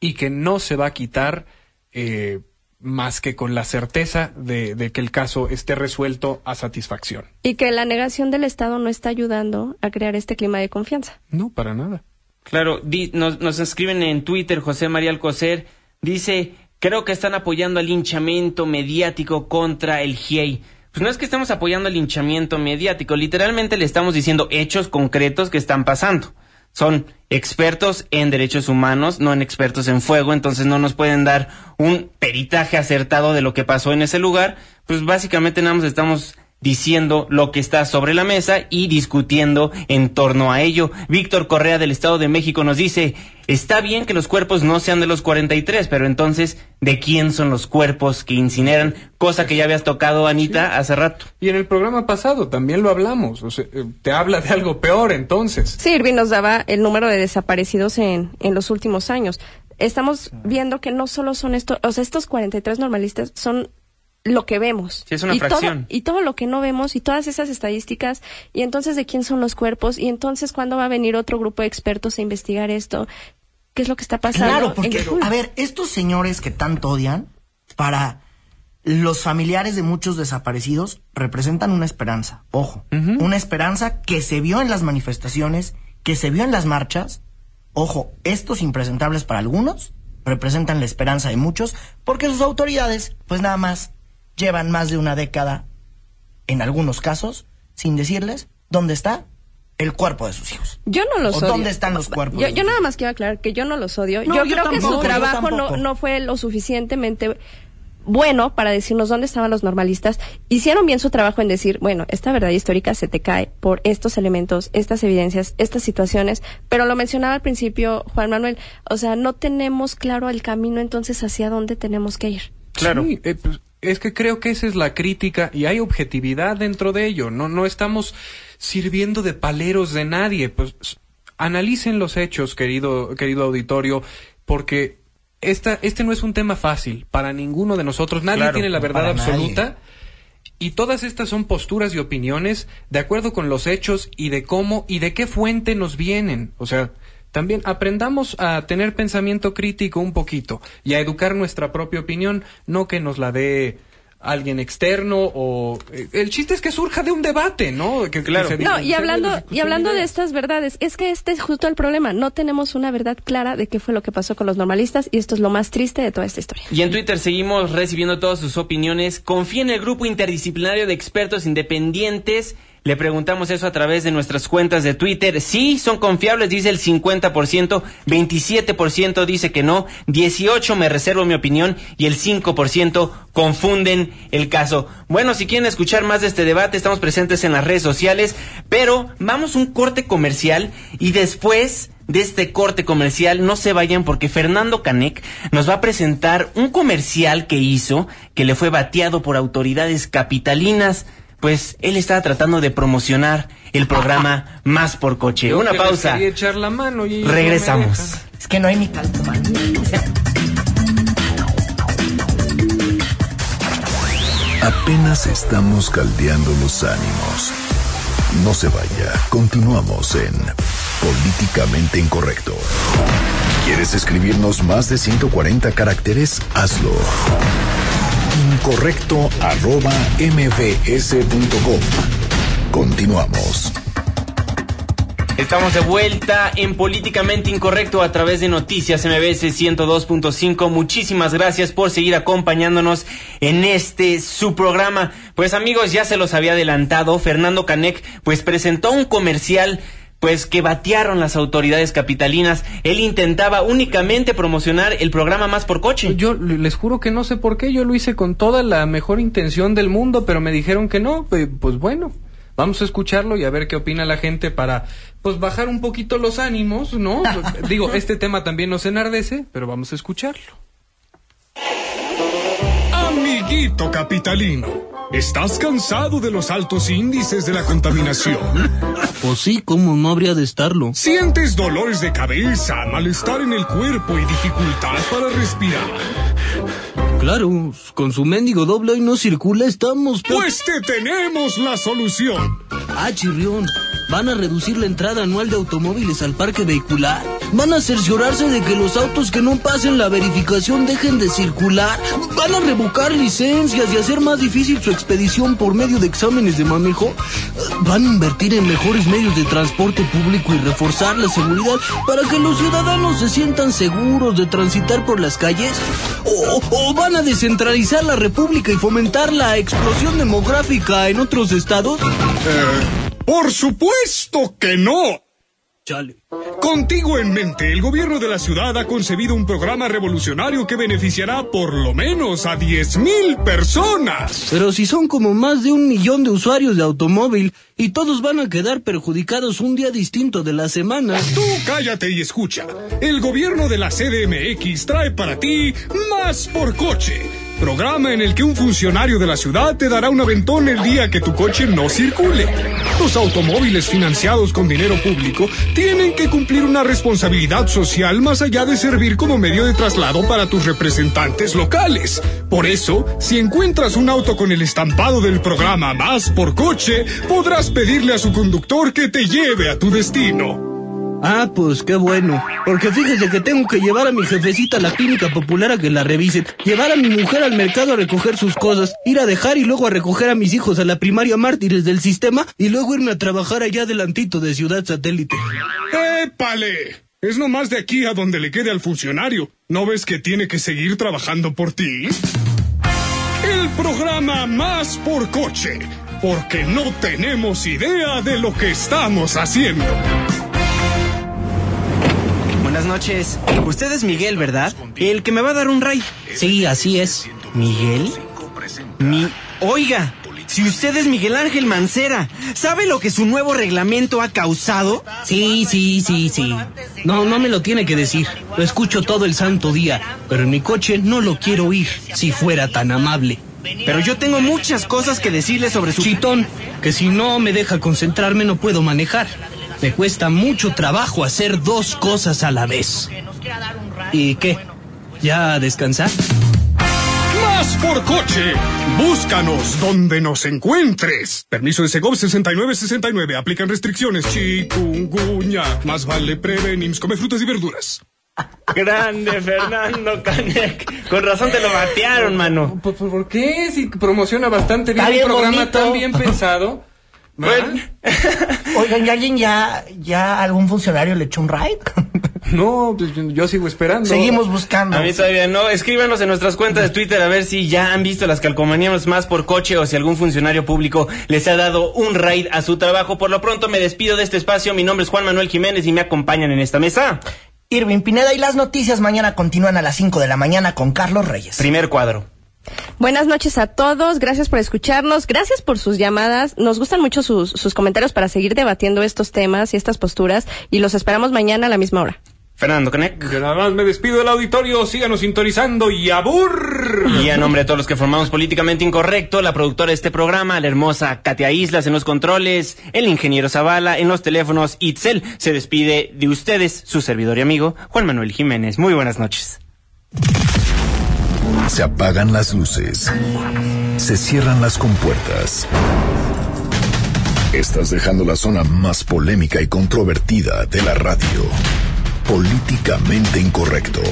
y que no se va a quitar. Eh, más que con la certeza de, que el caso esté resuelto a satisfacción. Y que la negación del Estado no está ayudando a crear este clima de confianza. No, para nada. Claro, nos, nos escriben en Twitter, José María Alcocer, dice, creo que están apoyando el linchamiento mediático contra el GIEI. Pues no es que estemos apoyando el linchamiento mediático, literalmente le estamos diciendo hechos concretos que están pasando son expertos en derechos humanos, no en expertos en fuego, entonces no nos pueden dar un peritaje acertado de lo que pasó en ese lugar, pues básicamente nada más estamos diciendo lo que está sobre la mesa y discutiendo en torno a ello. Víctor Correa del Estado de México nos dice, está bien que los cuerpos no sean de los 43, pero entonces, ¿de quién son los cuerpos que incineran? Cosa que ya habías tocado, Anita, hace rato. Y en el programa pasado también lo hablamos, o sea, eh, te habla de algo peor entonces. Sí, Irving nos daba el número de desaparecidos en, en los últimos años. Estamos viendo que no solo son estos, o sea, estos 43 normalistas son lo que vemos. es una y fracción. Todo, y todo lo que no vemos y todas esas estadísticas y entonces de quién son los cuerpos y entonces cuándo va a venir otro grupo de expertos a investigar esto. ¿Qué es lo que está pasando? Claro, porque, a ver, estos señores que tanto odian, para los familiares de muchos desaparecidos, representan una esperanza. Ojo, una esperanza que se vio en las manifestaciones, que se vio en las marchas. Ojo, estos impresentables para algunos representan la esperanza de muchos, porque sus autoridades, pues nada más llevan más de una década, en algunos casos, sin decirles dónde está el cuerpo de sus hijos. Yo no los odio. ¿Dónde están los cuerpos? Yo, nada más quiero aclarar que yo no los odio. yo, creo que su trabajo no, no fue lo suficientemente bueno para decirnos dónde estaban los normalistas. Hicieron bien su trabajo en decir, bueno, esta verdad histórica se te cae por estos elementos, estas evidencias, estas situaciones, pero lo mencionaba al principio Juan Manuel, o sea, no tenemos claro el camino entonces hacia dónde tenemos que ir. Claro. Eh, pues, es que creo que esa es la crítica y hay objetividad dentro de ello. No, no estamos sirviendo de paleros de nadie. Pues analicen los hechos, querido, querido auditorio, porque esta, este no es un tema fácil para ninguno de nosotros. Nadie tiene la verdad absoluta. Y todas estas son posturas y opiniones de acuerdo con los hechos y de cómo y de qué fuente nos vienen. O sea, también aprendamos a tener pensamiento crítico un poquito y a educar nuestra propia opinión, no que nos la dé alguien externo o eh, el chiste es que surja de un debate, ¿no? Que, claro. no, y hablando y hablando de estas verdades, es que este es justo el problema, no tenemos una verdad clara de qué fue lo que pasó con los normalistas y esto es lo más triste de toda esta historia. Y en Twitter seguimos recibiendo todas sus opiniones. Confía en el grupo interdisciplinario de expertos independientes le preguntamos eso a través de nuestras cuentas de Twitter. Sí, son confiables, dice el 50%, 27% dice que no, 18% me reservo mi opinión y el 5% confunden el caso. Bueno, si quieren escuchar más de este debate, estamos presentes en las redes sociales, pero vamos un corte comercial y después de este corte comercial, no se vayan porque Fernando Canek nos va a presentar un comercial que hizo que le fue bateado por autoridades capitalinas pues él estaba tratando de promocionar el programa Más por Coche. Una pausa. echar la mano y Regresamos. es que no hay ni calcomanía. Apenas estamos caldeando los ánimos. No se vaya, continuamos en Políticamente Incorrecto. ¿Quieres escribirnos más de 140 caracteres? Hazlo incorrecto arroba mbs.com. Continuamos. Estamos de vuelta en Políticamente Incorrecto a través de Noticias MBS 102.5. Muchísimas gracias por seguir acompañándonos en este su programa. Pues amigos, ya se los había adelantado, Fernando Canek pues presentó un comercial pues que batearon las autoridades capitalinas. Él intentaba únicamente promocionar el programa Más por Coche. Yo les juro que no sé por qué, yo lo hice con toda la mejor intención del mundo, pero me dijeron que no, pues, pues bueno. Vamos a escucharlo y a ver qué opina la gente para pues bajar un poquito los ánimos, ¿no? Digo, este tema también nos enardece, pero vamos a escucharlo. Amiguito capitalino. ¿Estás cansado de los altos índices de la contaminación? Pues sí, ¿cómo no habría de estarlo? ¿Sientes dolores de cabeza, malestar en el cuerpo y dificultad para respirar? Claro, con su mendigo doble hoy no circula, estamos... Pues te tenemos la solución. Ah, chirrión, ¿van a reducir la entrada anual de automóviles al parque vehicular? ¿Van a cerciorarse de que los autos que no pasen la verificación dejen de circular? ¿Van a revocar licencias y hacer más difícil su expedición por medio de exámenes de manejo? ¿Van a invertir en mejores medios de transporte público y reforzar la seguridad para que los ciudadanos se sientan seguros de transitar por las calles? ¿O, van a descentralizar la República y fomentar la explosión demográfica en otros estados? Eh, por supuesto que no. Chale. Contigo en mente, el gobierno de la ciudad ha concebido un programa revolucionario que beneficiará por lo menos a 10.000 personas. Pero si son como más de un millón de usuarios de automóvil y todos van a quedar perjudicados un día distinto de la semana. Tú cállate y escucha. El gobierno de la CDMX trae para ti más por coche programa en el que un funcionario de la ciudad te dará un aventón el día que tu coche no circule. Los automóviles financiados con dinero público tienen que cumplir una responsabilidad social más allá de servir como medio de traslado para tus representantes locales. Por eso, si encuentras un auto con el estampado del programa Más por coche, podrás pedirle a su conductor que te lleve a tu destino. Ah, pues qué bueno. Porque fíjese que tengo que llevar a mi jefecita a la clínica popular a que la revisen, llevar a mi mujer al mercado a recoger sus cosas, ir a dejar y luego a recoger a mis hijos a la primaria mártires del sistema y luego irme a trabajar allá adelantito de Ciudad Satélite. ¡Épale! Es nomás de aquí a donde le quede al funcionario. ¿No ves que tiene que seguir trabajando por ti? El programa Más por Coche. Porque no tenemos idea de lo que estamos haciendo. Buenas noches. Usted es Miguel, ¿verdad? El que me va a dar un ray. Sí, así es. ¿Miguel? Mi... Oiga, si usted es Miguel Ángel Mancera, ¿sabe lo que su nuevo reglamento ha causado? Sí, sí, sí, sí. No, no me lo tiene que decir. Lo escucho todo el santo día, pero en mi coche no lo quiero oír, si fuera tan amable. Pero yo tengo muchas cosas que decirle sobre su... Chitón, que si no me deja concentrarme no puedo manejar. Me cuesta mucho trabajo hacer dos cosas a la vez. ¿Y qué? ¿Ya a descansar? Más por coche. Búscanos donde nos encuentres. Permiso de Segov 6969. Aplican restricciones. Chikungunya. Más vale prevenir. Come frutas y verduras. Grande Fernando Canek. Con razón te lo batearon, mano. ¿Por, por qué? Si promociona bastante bien Está un bien programa bonito. tan bien pensado. Bueno, Oigan, ¿y alguien ya, ya algún funcionario le echó un ride? No, pues yo- yo sigo esperando. Seguimos buscando. a mí todavía no. Escríbanos en nuestras cuentas de Twitter a ver si ya han visto las calcomanías más por coche o si algún funcionario público les ha dado un raid a su trabajo. Por lo pronto me despido de este espacio. Mi nombre es Juan Manuel Jiménez y me acompañan en esta mesa. Irving Pineda y las noticias mañana continúan a las 5 de la mañana con Carlos Reyes. Primer cuadro. Buenas noches a todos, gracias por escucharnos, gracias por sus llamadas, nos gustan mucho sus, sus comentarios para seguir debatiendo estos temas y estas posturas y los esperamos mañana a la misma hora. Fernando. Yo nada más me despido del auditorio. Síganos sintonizando y abur. Y a nombre de todos los que formamos Políticamente Incorrecto, la productora de este programa, la hermosa Katia Islas en los controles, el ingeniero Zavala en los teléfonos, Itzel, se despide de ustedes, su servidor y amigo, Juan Manuel Jiménez. Muy buenas noches. Se apagan las luces. Se cierran las compuertas. Estás dejando la zona más polémica y controvertida de la radio. Políticamente incorrecto.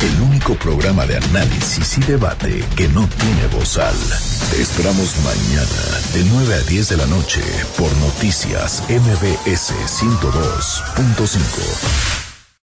El único programa de análisis y debate que no tiene bozal. Te esperamos mañana de 9 a 10 de la noche por Noticias MBS 102.5.